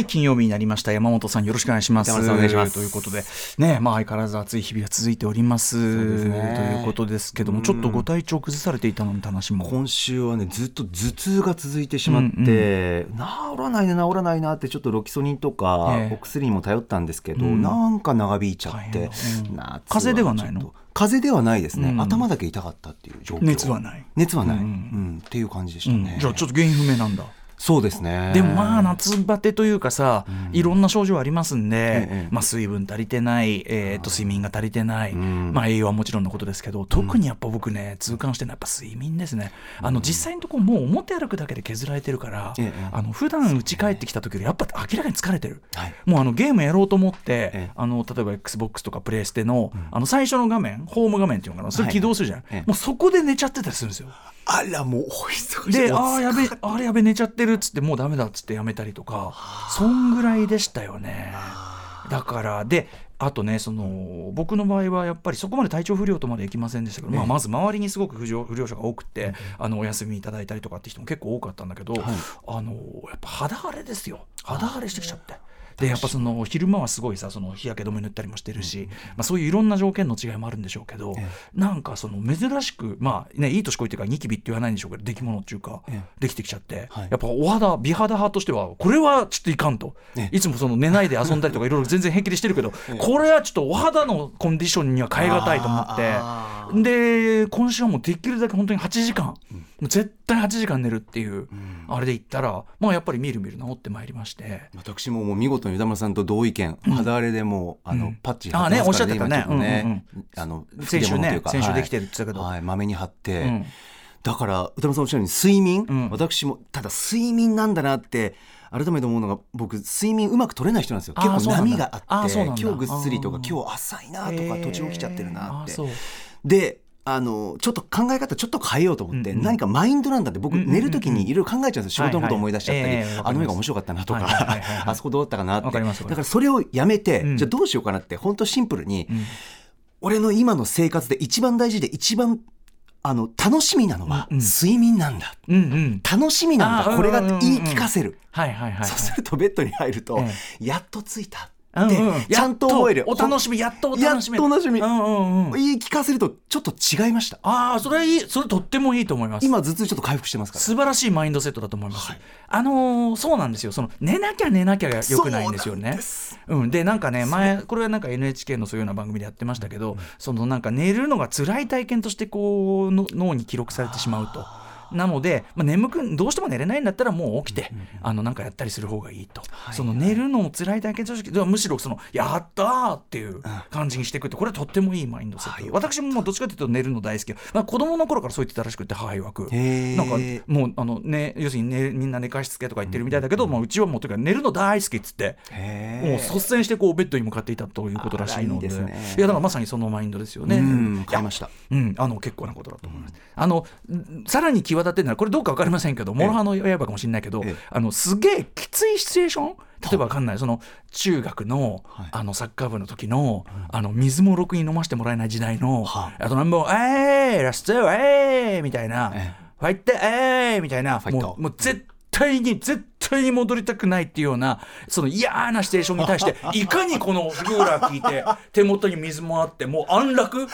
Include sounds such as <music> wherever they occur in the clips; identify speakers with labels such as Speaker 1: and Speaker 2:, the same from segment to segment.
Speaker 1: はい金曜日になりました。山本さんよろしくお願いします。
Speaker 2: 山本さんお願いします。
Speaker 1: ということでねまあ相変わらず暑い日々が続いております。
Speaker 2: ね。
Speaker 1: ということですけどもちょっとご体調崩されていたなんて話も。
Speaker 2: 今週はねずっと頭痛が続いてしまって、治らないね治らないなってちょっとロキソニンとか、
Speaker 1: ええ。
Speaker 2: お薬にも頼ったんですけど、
Speaker 1: うん。
Speaker 2: なんか長引いちゃって、
Speaker 1: うん。風邪ではないの？
Speaker 2: 風邪ではないですね、
Speaker 1: うん。
Speaker 2: 頭だけ痛かったっていう状況。
Speaker 1: 熱はない。
Speaker 2: 熱はない、
Speaker 1: う
Speaker 2: うん。ん。っていう感じでした
Speaker 1: うん。
Speaker 2: ね、
Speaker 1: じゃあちょっと原因不明なんだ
Speaker 2: そうですね。
Speaker 1: でもまあ夏バテというかさ、いろんな症状ありますんで、
Speaker 2: ええ。
Speaker 1: まあ、水分足りてない、えー、と睡眠が足りてない、
Speaker 2: ん。
Speaker 1: まあ、栄養はもちろんのことですけど特にやっぱ僕ね痛感してるのはやっぱ睡眠ですね。あの実際のところもう表歩くだけで削られてるから、
Speaker 2: ええ。
Speaker 1: あの普段家帰ってきた時よりやっぱ明らかに疲れてる。
Speaker 2: はい。
Speaker 1: もうあのゲームやろうと思って、
Speaker 2: ええ。
Speaker 1: あの例えば XBOX とかプレイステの,、あの最初の画面ホーム画面っていうのかなそれ起動するじゃん、
Speaker 2: はい
Speaker 1: もうそこで寝ちゃってたりするんですよ。
Speaker 2: あらもうおい。
Speaker 1: で、
Speaker 2: お
Speaker 1: ああ、やべ、あれやべ、寝ちゃってるっつって、もうダメだっつってやめたりとか、そんぐらいでしたよね。だから、で、あとね、その僕の場合はやっぱりそこまで体調不良とまでいきませんでしたけど、まあ、まず周りにすごく不良不良者が多くて、あのお休みいただいたりとかって人も結構多かったんだけど、あのやっぱ肌荒れですよ肌荒れしてきちゃって。でやっぱその昼間はすごいさその日焼け止め塗ったりもしてるし、まあ、そういういろんな条件の違いもあるんでしょうけど、なんかその珍しくまあねいい年こいてからニキビって言わないんでしょうけど出来物っていうか、
Speaker 2: え
Speaker 1: できてきちゃって、
Speaker 2: はい。
Speaker 1: やっぱお肌美肌派としてはこれはちょっといかんと、
Speaker 2: え
Speaker 1: いつもその寝ないで遊んだりとかいろいろ全然平気でしてるけど、<laughs> これはちょっとお肌のコンディションには変え難いと思って。
Speaker 2: あ
Speaker 1: で今週はもうできるだけ本当に8時間、もう絶対8時間寝るっていう、あれで言ったらまあやっぱりみるみる治ってまいりまして。
Speaker 2: 私ももう見事に歌丸さんと同意見、肌荒れでもうあの、パッチ貼ってますから
Speaker 1: おっしゃってたね。
Speaker 2: ね。あの
Speaker 1: 先週ね先週できて
Speaker 2: る
Speaker 1: るって言ってたけど。
Speaker 2: はい、まめに貼って、
Speaker 1: うん。
Speaker 2: だから歌丸さんおっしゃるように睡眠、
Speaker 1: ん。
Speaker 2: 私もただ睡眠なんだなって改めて思うのが僕睡眠うまく取れない人なんですよ。結構波があって今日ぐっすりとか今日浅いなとか途中起きちゃってるなって。であのちょっと考え方ちょっと変えようと思って、
Speaker 1: うんうん。
Speaker 2: 何かマインドなんだって僕
Speaker 1: うんうんうん
Speaker 2: 寝る時にいろいろ考えちゃうんですよ。仕事のこと思い出しちゃったり、
Speaker 1: はいはいええわかります。
Speaker 2: あの映画面白かったなとか、
Speaker 1: はいはいはいはい。
Speaker 2: あそこどうだったかなって。だからそれをやめて、
Speaker 1: うん。
Speaker 2: じゃあどうしようかなって本当シンプルに、
Speaker 1: ん。
Speaker 2: 俺の今の生活で一番大事で一番あの楽しみなのは睡眠なんだ、
Speaker 1: うんうん。
Speaker 2: 楽しみなんだ。これが
Speaker 1: うんうんうん
Speaker 2: 言い聞かせる、そうするとベッドに入ると、
Speaker 1: え。
Speaker 2: やっと着いたちゃんと思える。
Speaker 1: お楽しみやっとお
Speaker 2: やっ
Speaker 1: 楽しみ。
Speaker 2: と楽しみ、
Speaker 1: うんうんうん。
Speaker 2: 言い聞かせるとちょっと違いました。
Speaker 1: ああそれはいいそれとってもいいと思います。
Speaker 2: 今頭痛ちょっと回復してますから。
Speaker 1: 素晴らしいマインドセットだと思います、あのーそうなんですよ。その寝なきゃ寝なきゃがよくないんですよね。うん、でなんかね前これはなんか NHK のそういうような番組でやってましたけど、そのなんか寝るのが辛い体験としてこうの脳に記録されてしまうと。なので、まあ、眠くどうしても寝れないんだったらもう起きて、あのなんかやったりする方がいいと、その寝るのを辛い体験としてむしろそのやったーっていう感じにしていくってこれはとってもいいマインドセット、私ももうどっちかというと寝るの大好き、まあ、子供の頃からそう言ってたらしくて母曰くなんかもうあの、ね、要するに、ね、みんな寝かしつけとか言ってるみたいだけど、もううちはもうというか寝るの大好きっつってもう率先してこうベッドに向かっていたということらしいので。
Speaker 2: ね。
Speaker 1: いやだからまさにそのマインドですよね。
Speaker 2: うん
Speaker 1: うん、あの結構なことだと思います。あのんさらに際立ってるのはこれどうか分かりませんけど、諸刃の刃かもしれないけど、
Speaker 2: ええ。
Speaker 1: あのすげえきついシチュエーション？例えば分かんない。その中学の,、
Speaker 2: はい。
Speaker 1: あのサッカー部の時の,、あの水もろくに飲ませてもらえない時代の、
Speaker 2: は
Speaker 1: あ。となんも「えー、ラストえー」みたいな。
Speaker 2: え「
Speaker 1: ファイトえー」みたいな。もうもう絶対に絶対に戻りたくないっていうようなその嫌なシチュエーションに対していかにこのクーラー効いて <laughs> 手元に水もあってもう安楽？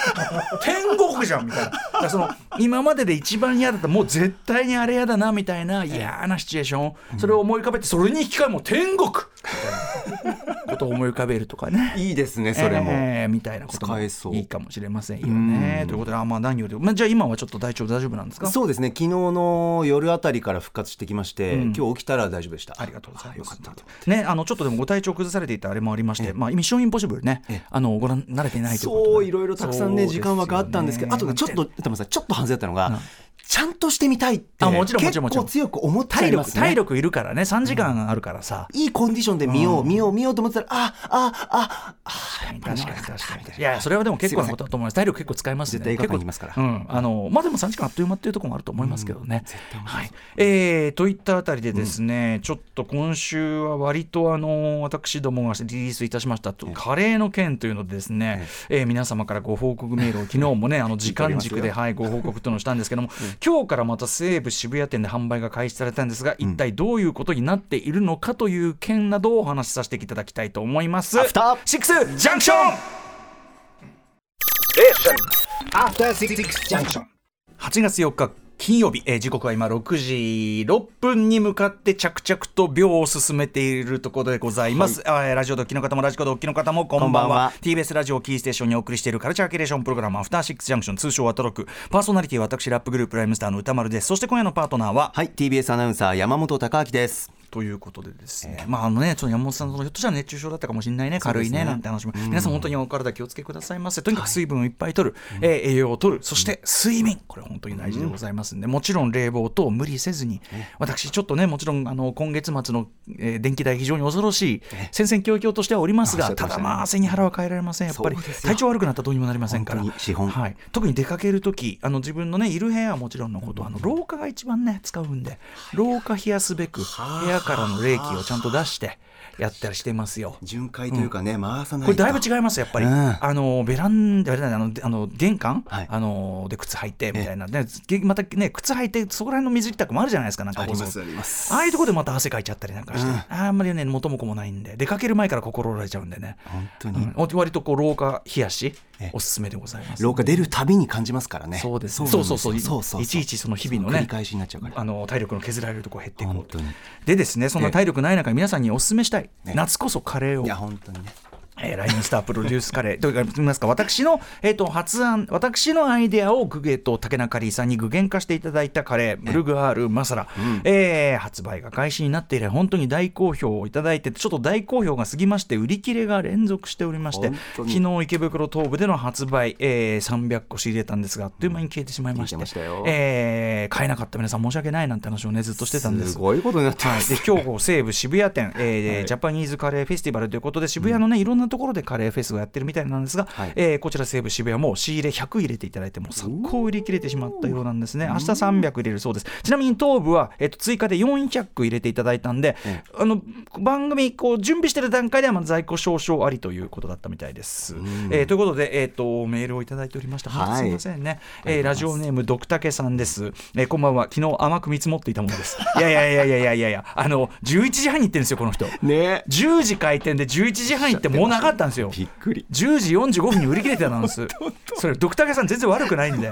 Speaker 1: 天国じゃんみたいな。その今までで一番嫌だったもう絶対にあれ嫌だなみたいな嫌なシチュエーションそれを思い浮かべてそれに引き換えもう天国。みたいな <laughs> ことを思い浮かべるとかね。
Speaker 2: いいですねそれも、
Speaker 1: えーみたいなこともいいかもしれませんよね。ということであまあ何より、まあ、じゃあ今はちょっと体調大丈夫なんですか？
Speaker 2: そうですね昨日の夜あたりから復活してきまして、
Speaker 1: うん。
Speaker 2: 今日起きたら大丈夫でした。
Speaker 1: ありがとうございます。
Speaker 2: よかった
Speaker 1: ね、あのちょっとでもご体調崩されていたあれもありまして、まあミッションインポッシブルね
Speaker 2: ええ、
Speaker 1: あのご覧になれていないということで。
Speaker 2: そういろいろたくさんね時間はかかったんですけどあとねちょっとちょっと反省だったのが、ちゃんとしてみたいって
Speaker 1: あもちろんもちろんもち
Speaker 2: 強く思っ
Speaker 1: 体
Speaker 2: ね。
Speaker 1: 体力いるからね、3時間あるからさ。
Speaker 2: いいコンディションで見よう、見よう見ようと思ってたらああああ
Speaker 1: 確かに確かに確かに。いやそれはでも結構なことだと思います体力結構使いますね
Speaker 2: 絶対
Speaker 1: 構
Speaker 2: 行きますから
Speaker 1: うんあのまあでも3時間あっという間っていうところもあると思いますけどね、
Speaker 2: う
Speaker 1: はいえーといったあたりでですね、ちょっと今週は割とあの私どもがリリースいたしましたとカレーの件というのでですね、えー皆様からご報告メールを昨日もねあの時間軸で、はい、ご報告というのをしたんですけども、今日からまた西武渋谷店で販売が開始されたんですが、一体どういうことになっているのかという件などをお話しさせていただきたいと思います。
Speaker 2: アフター
Speaker 1: シックスジャンクション
Speaker 3: After Six Junction.
Speaker 1: 8月4日金曜日、えー時刻は今6時6分に向かって着々と秒を進めているところでございます、あーラジオドッキの方もラジコドッキの方もこんばんは。
Speaker 2: こんばんは
Speaker 1: TBS ラジオキーステーションにお送りしているカルチャーキュレーションプログラムアフターシックスジャンクション通称アトロック。パーソナリティは私ラップグループライムスターの歌丸です。そして今夜のパートナーは
Speaker 2: はい TBS アナウンサー山本貴明です
Speaker 1: ということでですね、まああのね、ちょっと山本さん、そのひょっとしたら熱中症だったかもしれないね、軽いね、なんて話も、皆さん本当にお体気をつけくださいませ。とにかく水分をいっぱい取る、えー栄養を取る、そして睡眠、これ本当に大事でございますんで、もちろん冷房等無理せずに、私ちょっとね、もちろんあの今月末の、えー電気代非常に恐ろしい、戦々恐々としてはおりますが、
Speaker 2: た
Speaker 1: だまあ背に腹は変えられません。やっぱり体調悪くなったらどうにもなりませんから。はい、特に出かけるとき、あの自分のねいる部屋はもちろんのこと、あの廊下が一番ね使うんで、廊下冷やすべく部屋からの冷気をちゃんと出してやったりしてますよ。
Speaker 2: 巡回というかね、回さない
Speaker 1: ことれだいぶ違いますやっぱり、
Speaker 2: うん。
Speaker 1: あのベランダあのあの玄関、
Speaker 2: はい。
Speaker 1: あので靴履いてみたいな、ね、げまたね靴履いてそこら辺の水着たくもあるじゃないですかなんか。
Speaker 2: ああ
Speaker 1: いうところでまた汗かいちゃったりなんかして、
Speaker 2: うん。
Speaker 1: あんまりね元も子もないんで。出かける前から心折られちゃうんでね、
Speaker 2: 本当に、
Speaker 1: うん、割とこう廊下冷やし
Speaker 2: ええ。
Speaker 1: おすすめでございます。
Speaker 2: 廊下出るたびに感じますからね。
Speaker 1: そうです。
Speaker 2: なん
Speaker 1: そうそうそう。
Speaker 2: ですよそうそう。
Speaker 1: いちいちその日々のね
Speaker 2: 繰り返しになっちゃうから。
Speaker 1: あの体力の削られるところ減っていこうと
Speaker 2: 本当に。
Speaker 1: でですね。そんな体力ない中皆さんにお勧めしたい、
Speaker 2: ね。
Speaker 1: 夏こそカレーを。
Speaker 2: いや本当にね
Speaker 1: えーライムスタープロデュースカレー。<laughs> というか言いますか？私の、えー、と発案私のアイデアをグゲと竹中里さんに具現化していただいたカレー。ムルグアールマサラ、えー発売が開始になって以来本当に大好評をいただいてちょっと大好評が過ぎまして売り切れが連続しておりまして昨
Speaker 2: に。
Speaker 1: 日池袋東部での発売、えー300個仕入れたんですがあっという間に消えてしまいまして,、
Speaker 2: 消えてまし
Speaker 1: えー買えなかった皆さん申し訳ないなんて話をねずっとしてたんです。
Speaker 2: すごいことになって
Speaker 1: はい、
Speaker 2: ます、
Speaker 1: で今日西武渋谷店、えー <laughs>
Speaker 2: はい。
Speaker 1: ジャパニーズカレーフェスティバルということで渋谷のね、いろんなところでカレーフェスをやってるみたいなんですが、
Speaker 2: はい。
Speaker 1: えーこちら西武渋谷も仕入れ100入れていただいてもう速攻売り切れてしまったようなんですね。明日300入れるそうです。ちなみに東部は、えー、と追加で400入れていただいたんで、
Speaker 2: え
Speaker 1: あの番組こう準備してる段階ではまだ在庫少々ありということだったみたいです、えーということで、えー、とメールをいただいておりました、
Speaker 2: はい。
Speaker 1: すみませんね、えーラジオネームドクタケさんです、えーこんばんは。昨日甘く見積もっていたものです。<laughs> いやいやいやいやいやいやいや。あの11時半に行ってるんですよこの人。
Speaker 2: ね。
Speaker 1: 10時開店で11時半行ってもうなかったんですよ。
Speaker 2: びっくり。
Speaker 1: 10時45分に売り切れてたんです。<laughs> それドクタケさん全然悪くないんで、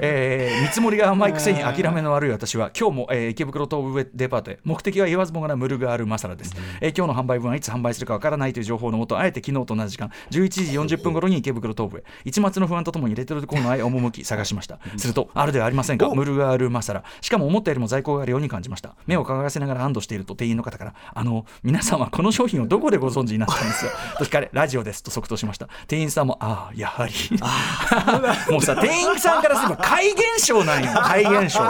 Speaker 1: えー見積もりが甘いくせに諦めの悪い私は今日も、えー池袋東武デパートへ目的は言わずもがなムルガールマサラです、えー今日の販売分はいつ販売するかわからないという情報のもとあえて昨日と同じ時間11時40分頃に池袋東武へ。一末の不安とともにレトルトコーナーへ赴探しました。するとあるではありませんかムルガールマサラ。しかも思ったよりも在庫があるように感じました。目を輝かせながら安堵していると店員の方からあの皆さんはこの商品をどこでご存知になったんですよ。<laughs> と聞かれラジオですと即答しました。店員さんもああやはり。もうさ店員さんからすれば怪現象なんよ。怪現象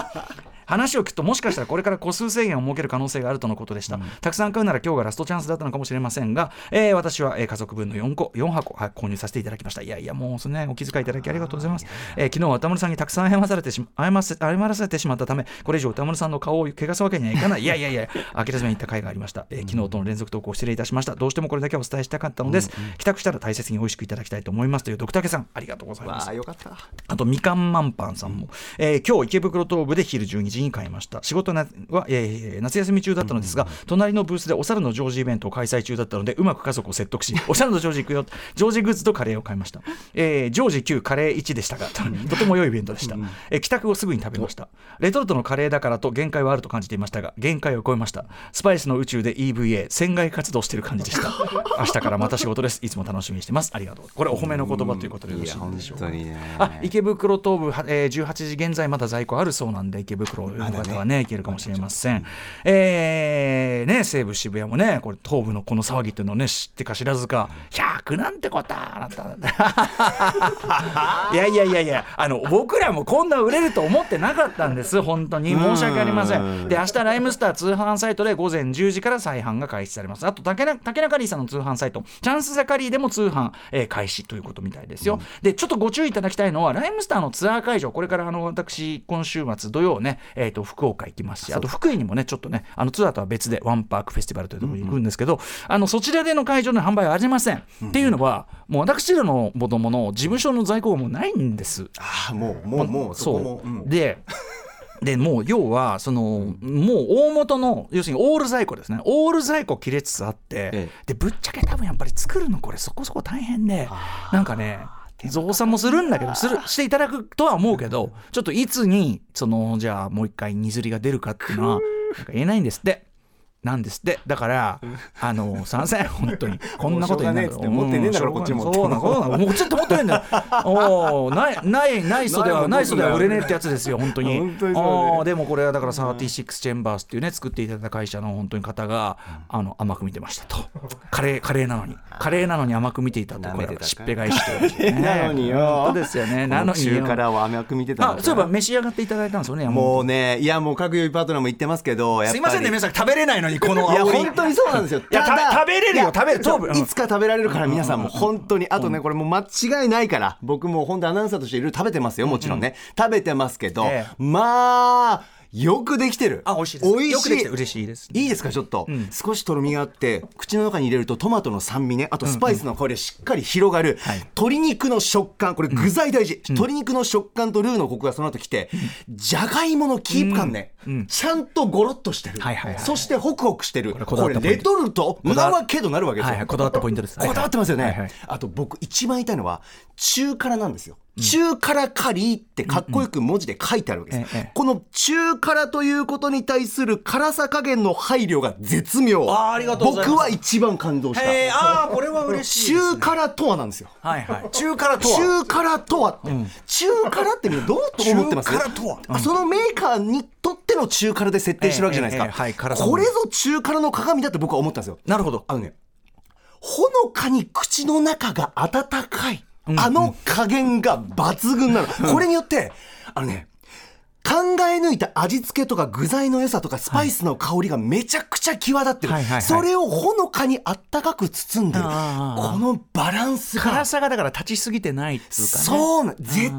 Speaker 1: 話を聞くともしかしたらこれから個数制限を設ける可能性があるとのことでした、たくさん買うなら今日がラストチャンスだったのかもしれませんが、えー私は、えー家族分の4個4箱、はい購入させていただきました。いやいやもうそのねお気遣いいただきありがとうございます、えー昨日は歌丸さんにたくさん謝らされてし謝らせ謝らせてしまったためこれ以上歌丸さんの顔を汚すわけにはいかない。いやいやいや <laughs> 諦めに行った回がありました、えー昨日との連続投稿失礼いたしました。どうしてもこれだけはお伝えしたかったのです、帰宅したら大切に美味しくいただきたいと思いますというドクタケさんありがとうございます。
Speaker 2: わあ
Speaker 1: とみかんマンパンさんも、えー今日池袋東部で昼12時に買いました。仕事なは、えー夏休み中だったのですが、隣のブースでお猿のジョージイベントを開催中だったのでうまく家族を説得し <laughs> お猿のジョージ行くよジョージグッズとカレーを買いました、えージョージ9カレー1でしたがととても良いイベントでした、えー帰宅後すぐに食べました。レトルトのカレーだからと限界はあると感じていましたが限界を超えました。スパイスの宇宙で EVA 船外活動している感じでした。<laughs> 明日からまた仕事です。いつも楽しみにしてます。ありがとう。これお褒めの言葉ということでよろしいでしょうか。
Speaker 2: 当にね。
Speaker 1: あ池袋東部、はえー、18時現在まだ在庫あるそうなんで池袋の方はね行けるかもしれません、えーね西武渋谷もねこれ東部のこの騒ぎっていうのをね知ってか知らずか100なんてことはなった。<laughs> いやいやいやいやあの僕らもこんな売れると思ってなかったんです。本当に。申し訳ありません。で明日ライムスター通販サイトで午前10時から再販が開始されます。あと竹中竹中リーさんの通販サイト。チャンスザカリーでも通販、えー開始ということみたいですよ、でちょっとご注意いただきたいのはライムスターのツアー会場。これからあの私今週末土曜ね、えー、と福岡行きますしあと福井にもねちょっとねあのツアーとは別でワンパークフェスティバルというところに行くんですけど、あのそちらでの会場の販売はありません、っていうのはもう私らのもともの事務所の在庫がもうないんです。
Speaker 2: ああもうもうもうそう。ん。
Speaker 1: ででもう要はそのもう大元の要するにオール在庫ですね。オール在庫切れつつあって、
Speaker 2: ええ。
Speaker 1: でぶっちゃけ多分やっぱり作るのこれそこそこ大変でなんかね増産もするんだけどするしていただくとは思うけどちょっといつにそのじゃあもう一回荷釣りが出るかっていうのはなんか言えないんですって。なんです。ってだからあのすいません本当に。<laughs> こんなこと言いながら。
Speaker 2: もうしょうがねえって持ってねえんだから
Speaker 1: う
Speaker 2: こっちも。
Speaker 1: そうなのそうなの。もうこっちって持ってねえんだよおーないないない袖はない袖は売れねえってやつですよ本当に。
Speaker 2: 本当
Speaker 1: で。もこれはだから36チェンバースっていうね作っていただいた会社の本当に方があの甘く見てましたと。カレーカレーなのに。カレーなのに甘く見ていたとこれはしっぺ返ししてる
Speaker 2: なのによ
Speaker 1: 本当ですよね。<laughs> なのに。よ
Speaker 2: 中辛を甘く見てた
Speaker 1: あそういえば召し上がっていただいたんですよね
Speaker 2: もうねいやもう各曜日パートナーも言ってますけど
Speaker 1: すいませんね皆さん。食べれないのにこの
Speaker 2: いや
Speaker 1: 煽り
Speaker 2: 本当にそうなんですよ。
Speaker 1: いや食べれるよ。食べる。
Speaker 2: いつか食べられるから皆さんも。本当に。あとねこれもう間違いないから。僕も本当アナウンサーとしていろいろ食べてますよ。もちろんね。食べてますけど。
Speaker 1: ええ。
Speaker 2: まあよくできてる。
Speaker 1: あ美味しいです。
Speaker 2: 美味しい。
Speaker 1: よくできて嬉しいです
Speaker 2: いいですかちょっと、少しとろみがあって口の中に入れるとトマトの酸味ね。あとスパイスの香りがしっかり広がる、
Speaker 1: はい。
Speaker 2: 鶏肉の食感。これ具材大事、鶏肉の食感とルーのコクがその後きて、じゃがいものキープ感ね、ちゃんとゴロッとしてる、
Speaker 1: はいはいはい。
Speaker 2: そしてホクホクしてる。
Speaker 1: これ
Speaker 2: レトルト無駄はけどなるわけですよ、
Speaker 1: はいはい。こだわったポイントです。
Speaker 2: こだわってますよね、
Speaker 1: はいはい。
Speaker 2: あと僕一番言いたいのは中辛なんですよ中辛カリーってかっこよく文字で書いてあるわけです、
Speaker 1: ええ。
Speaker 2: この中辛ということに対する辛さ加減の配慮が絶妙。
Speaker 1: あーありがとうございます。
Speaker 2: 僕は一番感動した、
Speaker 1: あーこれは嬉しいです
Speaker 2: 中辛とはなんですよ。
Speaker 1: はいはい。中辛とは。
Speaker 2: 中辛とはって、中辛ってみんなどう思ってます？
Speaker 1: 中辛とは。
Speaker 2: あそのメーカーにとっての中辛で設定してるわけじゃないですか、
Speaker 1: ええええはい辛さも
Speaker 2: これぞ中辛の。鏡だって僕は思ったんですよ
Speaker 1: なるほど
Speaker 2: あのねほのかに口の中が温かい、あの加減が抜群なの、これによってあのね考え抜いた味付けとか具材の良さとかスパイスの香りがめちゃくちゃ際立ってる、
Speaker 1: はいはいはい。
Speaker 2: それをほのかにあったかく包んでる。このバランスが。
Speaker 1: 辛さがだから立ちすぎてないっつうかね。
Speaker 2: そう絶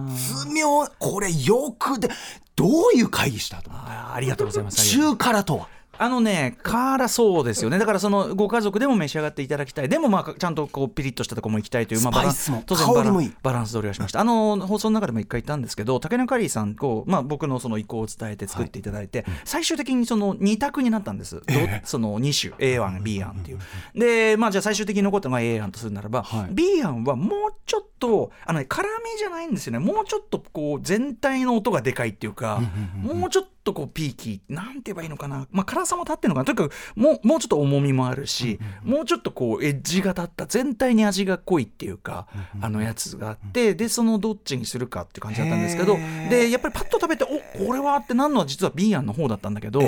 Speaker 2: 妙。これよくでどういう会議したと思う？
Speaker 1: ありがとうございます。
Speaker 2: 中辛とは
Speaker 1: あのね、辛そうですよね。だからそのご家族でも召し上がっていただきたい。でもまあちゃんとこうピリッとしたところも行きたいという、まあ、バラン
Speaker 2: スも
Speaker 1: 当然バラン
Speaker 2: 香りもいい
Speaker 1: バランス取りはしました。あの放送の中でも一回言ったんですけど、竹中カリーさんこうまあ僕のその意向を伝えて作っていただいて、最終的にその二択になったんです。どその二種？A 案 B 案っていう。でまあじゃあ最終的に残ったのが A 案とするならば、
Speaker 2: はい
Speaker 1: B 案はもうちょっとあのね辛みじゃないんですよね。もうちょっとこう全体の音がでかいっていうか、もうちょっとこうピーキーなんて言えばいいのかな。まあ辛さも立ってるのかな。とにかくもうもうちょっと重みもあるし、もうちょっとこうエッジが立った全体に味が濃いっていうか、あのやつがあってでそのどっちにするかって感じだったんですけどでやっぱりパッと食べておこれはってなんのは実は B 案の方だったんだけど、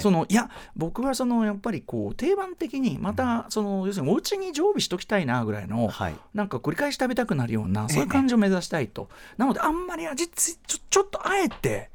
Speaker 1: そのいや僕はそのやっぱりこう定番的にまたその要するにお家に常備しときたいなぐらいの、
Speaker 2: はい。
Speaker 1: なんか繰り返し食べたくなるようなそういう感じを目指したいと、なのであんまり味つちょちょっとあえて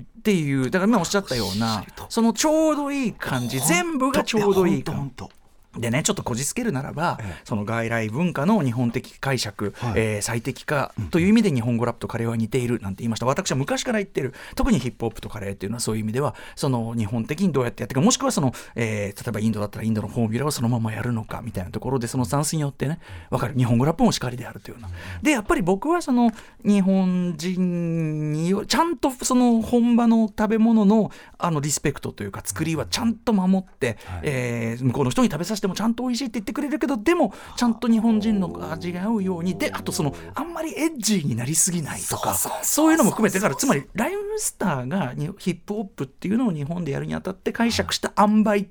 Speaker 1: っていうだから今おっしゃったようなそのちょうどいい感じ全部がちょうどいい感
Speaker 2: 本当
Speaker 1: でねちょっとこじつけるならば、
Speaker 2: ええ。
Speaker 1: その外来文化の日本的解釈、
Speaker 2: はい。
Speaker 1: えー最適化という意味で日本語ラップとカレーは似ているなんて言いました。私は昔から言ってる。特にヒップホップとカレーっていうのはそういう意味ではその日本的にどうやってやっていくかもしくはその、えー例えばインドだったらインドのフォーミュラをそのままやるのかみたいなところでそのスタンスによってね分かる。日本語ラップもしかりであるというようなでやっぱり僕はその日本人にちゃんとその本場の食べ物のあのリスペクトというか作りはちゃんと守って、えー向こうの人に食べさせてもちゃんと美味しいって言ってくれるけどでもちゃんと日本人の味が合うように。であとそのあんまりエッジーになりすぎないとか
Speaker 2: そう
Speaker 1: いうのも含めてだからつまりライムスターがにヒップホップっていうのを日本でやるにあたって解釈した塩梅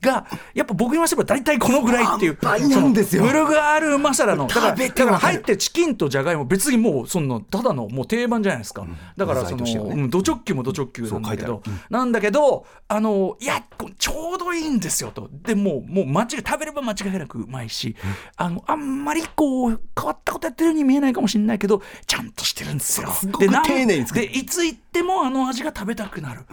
Speaker 1: がやっぱ僕に言わせれば大体このぐらいっていう。
Speaker 2: 塩梅なんですよ。
Speaker 1: ブルガールマサラの。だからだから入ってるチキンとじゃがいも別にもうそのただのもう定番じゃないですか、だからその、
Speaker 2: ね
Speaker 1: うん、ド直球もド直球なんだけど、
Speaker 2: そう書いて
Speaker 1: なんだけどあのいやちょうどいいんですよと。でもうもう間違い食べれば間違いなくうまいし、あのあんまりこう変わったことやってるように見えないかもしれないけどちゃんとしてるんですよ。
Speaker 2: すごく丁寧に
Speaker 1: でいつ行ってもあの味が食べたくなる。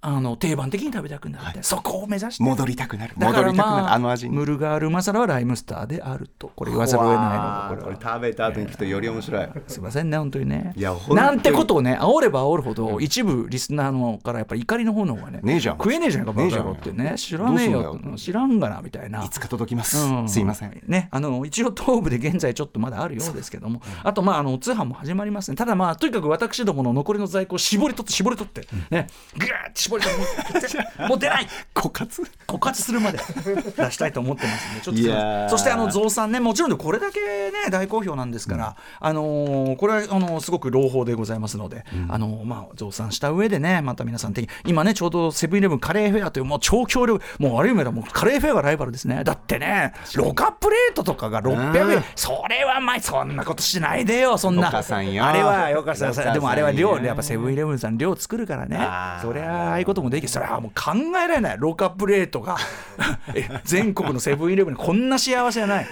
Speaker 1: あの定番的に食べたくなるみたい。な、そこを目指して。
Speaker 2: 戻りたくなる。戻りたくなる、
Speaker 1: まあ、
Speaker 2: あの味に。
Speaker 1: ムルガールマサラはライムスターであると。これ言わざるを得ないの
Speaker 2: これ食べた後に聞くとより面白い。
Speaker 1: すいませんね本当にね。
Speaker 2: いや
Speaker 1: なんてことをね煽れば煽るほど一部リスナーのからやっぱり怒りの炎がね
Speaker 2: ねえじゃん。
Speaker 1: 食えねえじゃんかバカ野郎ってね。知らねえよ知らんがなみたいな。い
Speaker 2: つか届きます、
Speaker 1: うん。
Speaker 2: すいません。
Speaker 1: ね、あの一応東部で現在ちょっとまだあるようですけども、あとまああの通販も始まりますね。ただまあとにかく私どもの残りの在庫を絞り取って絞り取って、ね。ぐーって絞り取ってもうもう出ない。
Speaker 2: 枯渇？
Speaker 1: 枯渇するまで出したいと思ってますんでちょっとそしてあの増産ねもちろんこれだけね大好評なんですから、あのーこれはあのすごく朗報でございますので、あのーまあ増産した上でねまた皆さん的に今ねちょうどセブンイレブンカレーフェアというもう超強力もう悪い目だもうカレーフェアがライバルですね。だってねロカプレートとかが600
Speaker 2: うん。
Speaker 1: 円それはまあそんなことしないでよそんな。
Speaker 2: よかさんよ。
Speaker 1: あれはよかさんでもあれは量やっぱセブンイレブンさん量作るからね。
Speaker 2: あー。
Speaker 1: そりゃああいうこともできるそれはもう考えられない。ロカプレートが。<laughs> え全国のセブンイレブンにこんな幸せはない、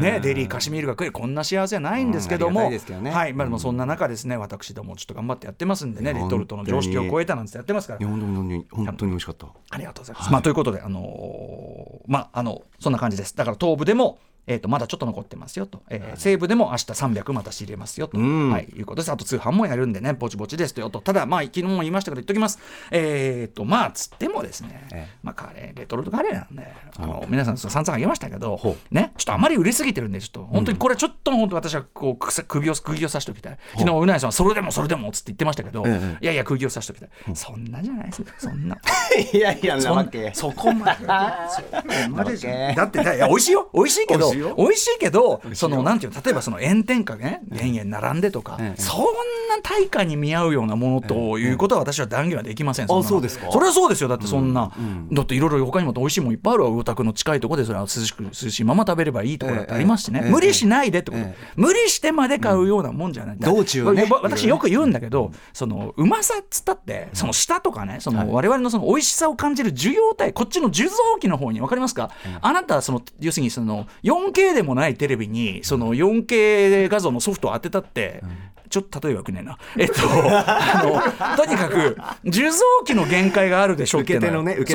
Speaker 1: ね、デリーカシミールが食えるこんな幸せはないんですけども、はいまあ、でもそんな中ですね私どもちょっと頑張ってやってますんでねレトルトの常識を超えたなんてやってますから。
Speaker 2: 本当に本当に美味しかった。
Speaker 1: ありがとうございます。まあ、ということで、あのーまあ、あの、そんな感じです。だから東部でも、えー、とまだちょっと残ってますよと、えー西部でも明日300また仕入れますよと、
Speaker 2: うん。
Speaker 1: はい、いうことです。あと通販もやるんでね、ぼちぼちですとよと。ただ、まあ、昨日も言いましたけど、言っときます。えっ、と、まあ、つってもですね、
Speaker 2: ええ。
Speaker 1: まあ、カレー、レトルトカレーなんで、あの皆さん、そう散々あげましたけど
Speaker 2: ほ、
Speaker 1: ね、ちょっとあまり売れすぎてるんで、ちょっと、本当にこれ、ちょっと本当、私はこうくさ首を釘を刺しておきたい。昨日、うなぎさんは、それでもそれでもっつって言ってましたけど、
Speaker 2: ええ。
Speaker 1: いやいや、釘を刺しておきたい。そんなじゃないですよ、そんな。<laughs>
Speaker 2: いやいや
Speaker 1: そんそこまで。<laughs> そこまでじゃだってねいや美味しいよ。美味しいけど
Speaker 2: 美味しい
Speaker 1: けどそのなんていうの例えばその炎天下ね延々並んでとか、
Speaker 2: ええ
Speaker 1: そんな大会に見合うようなものということは私は断言はできません、ん。なの。
Speaker 2: そうですか？
Speaker 1: それはそうですよ。だってそんな、だっていろいろ他にも美味しいもんいっぱいあるわ魚卓の近いところでそれは涼しく涼しいまま食べればいいところだってありますしね、
Speaker 2: ええ
Speaker 1: 無理しないでってこと、
Speaker 2: ええ
Speaker 1: 無理してまで買うようなもんじゃない、
Speaker 2: 道中をね。
Speaker 1: わ私よく言うんだけど、そのうまさっつったってその舌とかねその我々のその美味しさを感じる受容体こっちの受像器の方に分かりますか、あなたはその要するにその 4K でもないテレビにその 4K 画像のソフトを当てたって、ちょっと例えばよくねえな。えっと、あの、とにかく、受像機の限界があるでしょう
Speaker 2: 受け手のね受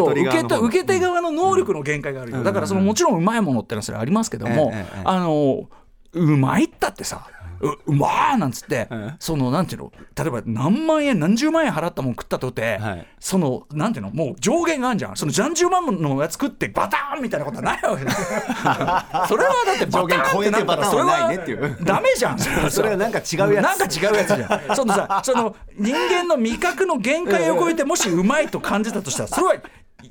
Speaker 2: け
Speaker 1: 手側の能力の限界があるよ。だから、そのもちろんうまいものってのはそれありますけども、あの、うまいったってさ、ううまーなんつって、
Speaker 2: ええ
Speaker 1: そのなんていうの？例えば何万円何十万円払ったもん食ったとて、
Speaker 2: はい。
Speaker 1: そのなんていうの？もう上限があるじゃん。その何十万のやつ食ってバターンみたいなことはないわけだ。<laughs> それはだって
Speaker 2: 上限超えてバターンはないねっていう。
Speaker 1: ダメじゃん。それはさ
Speaker 2: それはなんか違うやつ。
Speaker 1: なんか違うやつじゃん。そのさその人間の味覚の限界を超えてもしうまいと感じたとしたらそれは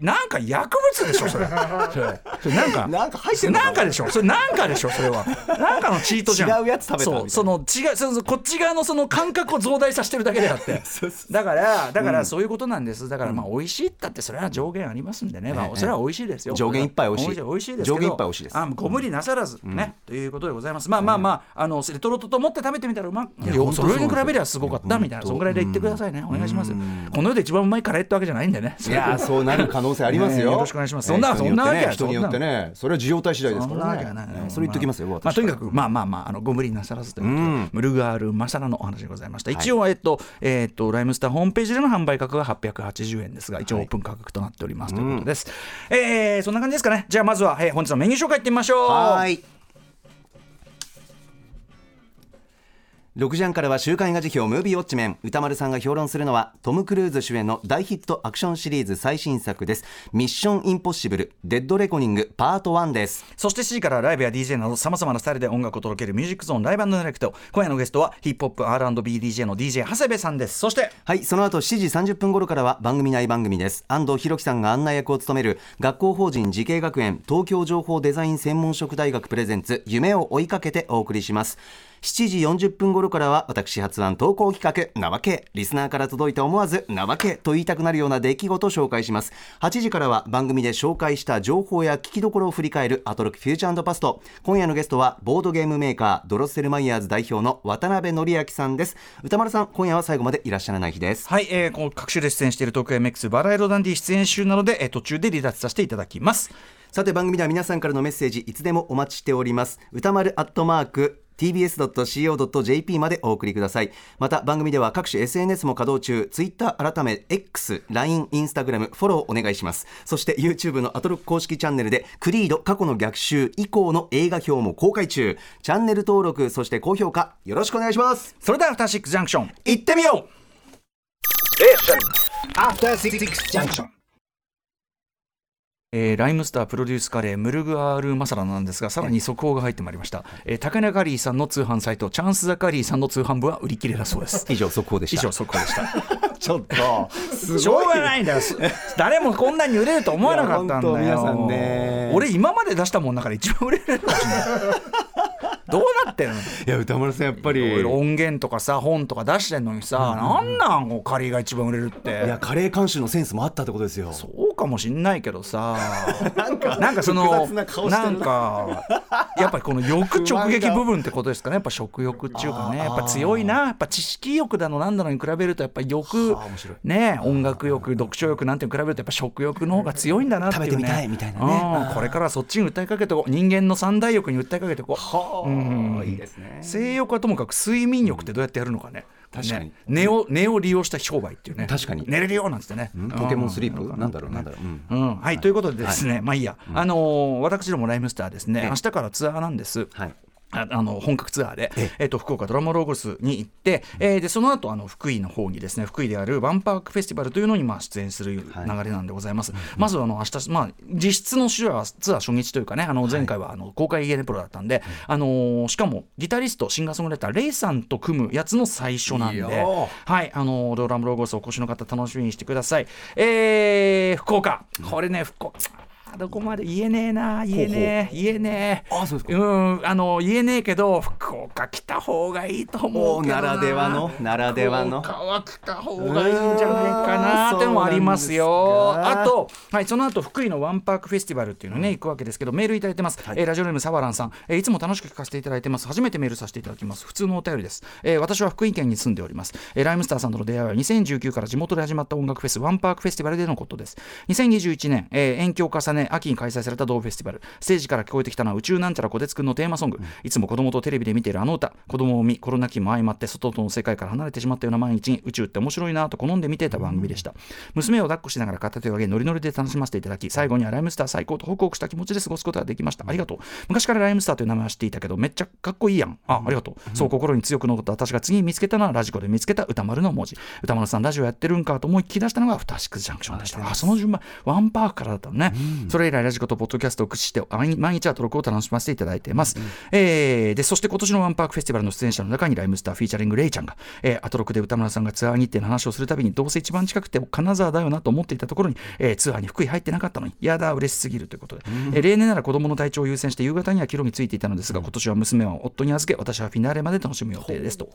Speaker 1: なんか薬物でしょそれ。<laughs> それそれなんか。
Speaker 2: なんか入ってんのか。
Speaker 1: なんかでしょそれ。なんかでしょそれは。なんかのチートじゃん。
Speaker 2: 違うやつ食べたみたいな。
Speaker 1: そうその違うそのこっち側のその感覚を増大させてるだけであって。だからだからそういうことなんです。だからまあ美味しいったってそれは上限ありますんでね。まあそれは美味しいですよ。
Speaker 2: 上限いっぱい美味しい。
Speaker 1: 美味しいです
Speaker 2: 上限いっぱい美味しいです。
Speaker 1: あご無理なさらずね。ということでございます。まあまあまああのレトルトと思って食べてみたらうまいよそれに比べりゃすごかったみたいなそんぐらいで言ってくださいね。お願いします。この世で一番うまいカレーってわけじゃないんでね。
Speaker 2: いやーそうなる可能性ありますよ。
Speaker 1: ねよろしくお願いしますそんな
Speaker 2: えー
Speaker 1: そんなわけは
Speaker 2: 人によってねそれは需要体次第です
Speaker 1: そん
Speaker 2: からね
Speaker 1: なわけはない。
Speaker 2: えーそれ言っときますよ。
Speaker 1: まあ、
Speaker 2: 私
Speaker 1: とにかく、まあまあまあ、あのご無理なさらずというムルガール・マサラのお話でございました。一応、えっと、えっと、ライムスターホームページでの販売価格が880円ですが、一応オープン価格となっておりますということです。えーそんな感じですかね。じゃあ、まずは、えー本日のメニュー紹介いってみましょう。
Speaker 2: はーい。6時半からは週刊映画辞表ムービーウォッチメン。歌丸さんが評論するのはトム・クルーズ主演の大ヒットアクションシリーズ最新作です。ミッション・インポッシブルデッド・レコニングパート1です。
Speaker 1: そして7時からライブや DJ などさまざまなスタイルで音楽を届けるミュージックゾーンライブディレクト。今夜のゲストはヒップホップ R&BDJ の DJ 長谷部さんです。そして
Speaker 2: はいその後7時30分頃からは番組内番組です。安藤弘樹さんが案内役を務める学校法人慈恵学園東京情報デザイン専門職大学プレゼンツ夢を追いかけてお送りします7時40分頃からは私発案投稿企画なわけ。リスナーから届いて思わずなわけと言いたくなるような出来事を紹介します。8時からは番組で紹介した情報や聞きどころを振り返るアトロクフューチャーパスト。今夜のゲストはボードゲームメーカードロッセルマイヤーズ代表の渡辺則明さんです。歌丸さん今夜は最後までいらっしゃらない日です。
Speaker 1: はい、えー、この各種で出演している東京 MX バラエロダンディ出演集なので、えー途中で離脱させていただきます。
Speaker 2: さて番組では皆さんからのメッセージいつでもお待ちしております。歌丸アットマーク tbs.co.jp までお送りください。また番組では各種 SNS も稼働中。Twitter 改め X、LINE、Instagram フォローお願いします。そして YouTube のアトロック公式チャンネルでクリード過去の逆襲以降の映画表も公開中。チャンネル登録そして高評価よろしくお願いします。
Speaker 1: それではアフターシックスジャンクション
Speaker 2: 行ってみよう。
Speaker 3: After Six Junction.
Speaker 1: えーライムスタープロデュースカレームルグアールマサラなんですがさらに速報が入ってまいりました、えー、高根カリーさんの通販サイトチャンスザカリーさんの通販部は売り切れだそうです。<laughs>
Speaker 2: 以上速報でした。
Speaker 1: 以上速報でした。<laughs>
Speaker 2: ちょっと
Speaker 1: しょうがない。んだよす誰もこんなに売れると思わなかったんだよ。
Speaker 2: 皆さんね。
Speaker 1: 俺今まで出したもんの中で一番売れるかもしれない。<laughs> どうなってんの？
Speaker 2: いや歌丸さんやっぱり。
Speaker 1: 音源とかさ本とか出してんのにさ、なんなんこうカリーが一番売れるって。
Speaker 2: いやカレー監修のセンスもあったってことですよ。
Speaker 1: そうかもしんないけどさ。<laughs> なんかその
Speaker 2: な
Speaker 1: んかやっぱりこの欲直撃部分ってことですかね。やっぱ食欲っていうかね。やっぱ強いな。やっぱ知識欲だのなんだのに比べるとやっぱ欲ね音楽欲読書欲なんて比べるとやっぱ食欲の方が強いんだなっていうね。
Speaker 2: 食べてみたいみたいなね。
Speaker 1: うんこれからはそっちに訴えかけてこう人間の三大欲に訴えかけてこう。
Speaker 2: はあ、
Speaker 1: うん。
Speaker 2: いいですね。
Speaker 1: 性欲はともかく睡眠欲ってどうやってやるのかね、
Speaker 2: 確かに。
Speaker 1: ね。寝を寝を利用した商売っていうね。
Speaker 2: 確かに。
Speaker 1: 寝れるよなんつってね、
Speaker 2: ん。ポケモンスリープ？
Speaker 1: うん。
Speaker 2: なんだろうなんだろう。うん。
Speaker 1: うん。はい、ということでですね、まあいいや、あのー私どもライムスターですね、
Speaker 2: ええ。
Speaker 1: 明日からツアーなんです。
Speaker 2: はい
Speaker 1: ああの本格ツアーで、えっと福岡ドラマロゴスに行って、えーでその後あの福井の方にですね福井であるワンパークフェスティバルというのにまあ出演する流れなんでございます、まずあの明日まあ実質のツアーツアー初日というかねあの前回はあの公開ゲネプロだったんで、あのーしかもギタリストシンガーソングライターレイさんと組むやつの最初なんではいあのードラムロゴスお越しの方楽しみにしてください。えー、福岡。これね福岡。あどこまで言えねえな言えねえ言えねえ。
Speaker 2: あそうですか。
Speaker 1: うんあの言えねえけど福岡来た方がいいと思うけどな。
Speaker 2: らではのならではの。
Speaker 1: 福岡は来た方がいいんじゃないかなってのもありますよ。あと、はい、その後福井のワンパークフェスティバルっていうのね、行くわけですけどメールいただいてます、えーラジオネームサバランさん、えーいつも楽しく聞かせていただいてます。初めてメールさせていただきます。普通のお便りです、えー私は福井県に住んでおります、えーライムスターさんとの出会いは2019から地元で始まった音楽フェスワンパークフェスティバルでのことです。2021年、えー延期を重ね秋に開催された同フェスティバル。ステージから聞こえてきたのは宇宙なんちゃらこてつくんのテーマソング、いつも子供とテレビで見ているあの歌。子供を見コロナ期も相まって外との世界から離れてしまったような毎日に宇宙って面白いなと好んで見ていた番組でした、娘を抱っこしながら片手を上げノリノリで楽しませていただき最後にはライムスター最高とほっこりした気持ちで過ごすことができました。ありがとう。昔からライムスターという名前は知っていたけどめっちゃかっこいいやん。あありがとう、そう心に強く残った私が次に見つけたのはラジコで見つけた宇多丸の文字。宇多丸さんラジオやってるんかと思い聞き出したのがアフターシックスジャンクションでした。あその順番。ワンパークからだったのね、それ以来ラジコとポッドキャストを駆使して毎毎日アトロクを楽しませていただいています、えーでそして今年のワンパークフェスティバルの出演者の中にライムスター featuring レイちゃんが、えーアトロックで歌村さんがツアー日程の話をするたびにどうせ一番近くて金沢だよなと思っていたところに、えーツアーに福井入ってなかったのにやだ嬉しすぎるということで、えー例年なら子供の体調を優先して夕方には帰路についていたのですが今年は娘は夫に預け私はフィナーレまで楽しむ予定ですと。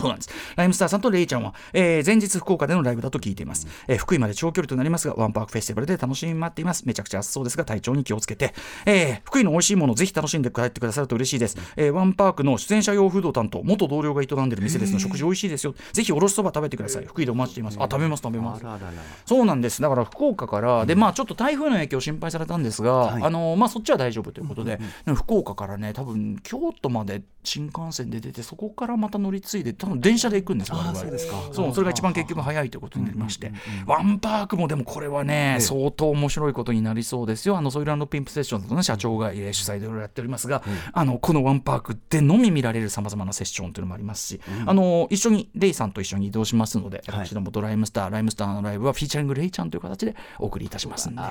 Speaker 1: そうなんです。ライムスターさんとレイちゃんは、えー前日福岡でのライブだと聞いています、えー福井まで長距離となりますが、ワンパークフェスティバルで楽しみに待っています。めちゃくちゃ暑そうですが、体調に気をつけて、えー福井の美味しいものをぜひ楽しんで帰ってくださると嬉しいです。えーワンパークの出演者用フード担当、元同僚が営んでいる店ですの食事美味しいですよ。ぜひおろしそば食べてください。福井でお待ちしています。あ、食べます、食べます。
Speaker 2: ららら
Speaker 1: そうなんです。だから福岡から、で、まあちょっと台風の影響心配されたんですが、あのまあそっちは大丈夫ということで、福岡からね、多分京都まで新幹線で出て、そこからまた乗り継いで、多分電車で行くんですよ、我々。
Speaker 2: そうですか。
Speaker 1: そう、それが一番結局早いということになりまして、ワンパークもでもこれはね、相当面白いことになりそうですよ。あのソイルピンプセッションズの、ね、社長がえー主催でいろいろやっておりますが、あのこのワンパークでのみ見られるさまざまなセッションというのもありますし、あの一緒にレイさんと一緒に移動しますので、
Speaker 2: はい。
Speaker 1: 私どもドライムスター、ライムスターのライブはフィーチャリングレイちゃんという形でお送りいたしますんで、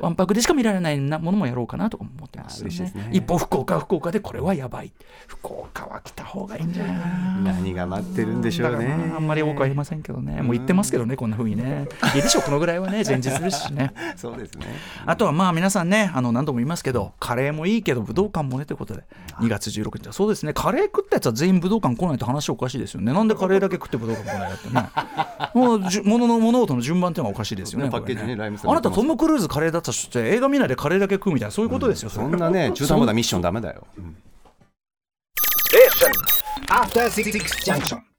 Speaker 1: ワンパークでしか見られないなものもやろうかなと思ってます。一方、福岡は福岡でこれはやばい。福岡は来た方がいいんじゃないかな。
Speaker 2: 何が待ってるんでしょうね。
Speaker 1: あんまり多くは言いませんけどね、もう言ってますけどね、こんな風にね。いいでしょ、このぐらいはね、前日ですしね。<laughs>
Speaker 2: そうですね。
Speaker 1: あとはまあ皆さんね、あの何度も言いますけど、カレーもいいけど、武道館もねということで、2月16日。は、そうですね、カレー食ったやつは全員武道館来ないと話おかしいですよね。なんでカレーだけ食って武道館来ないかってね。<laughs> もうじゅ物の物事の順番っていうのがおかしいですよね。
Speaker 2: パッケージね
Speaker 1: これ
Speaker 2: ライムスター
Speaker 1: あなた、トム・クルーズカレーだったとして、映画見ないでカレーだけ食うみたいな、そういうことですよ。
Speaker 2: そんなね中途半端なミッションダメだよ
Speaker 3: After Six Junction.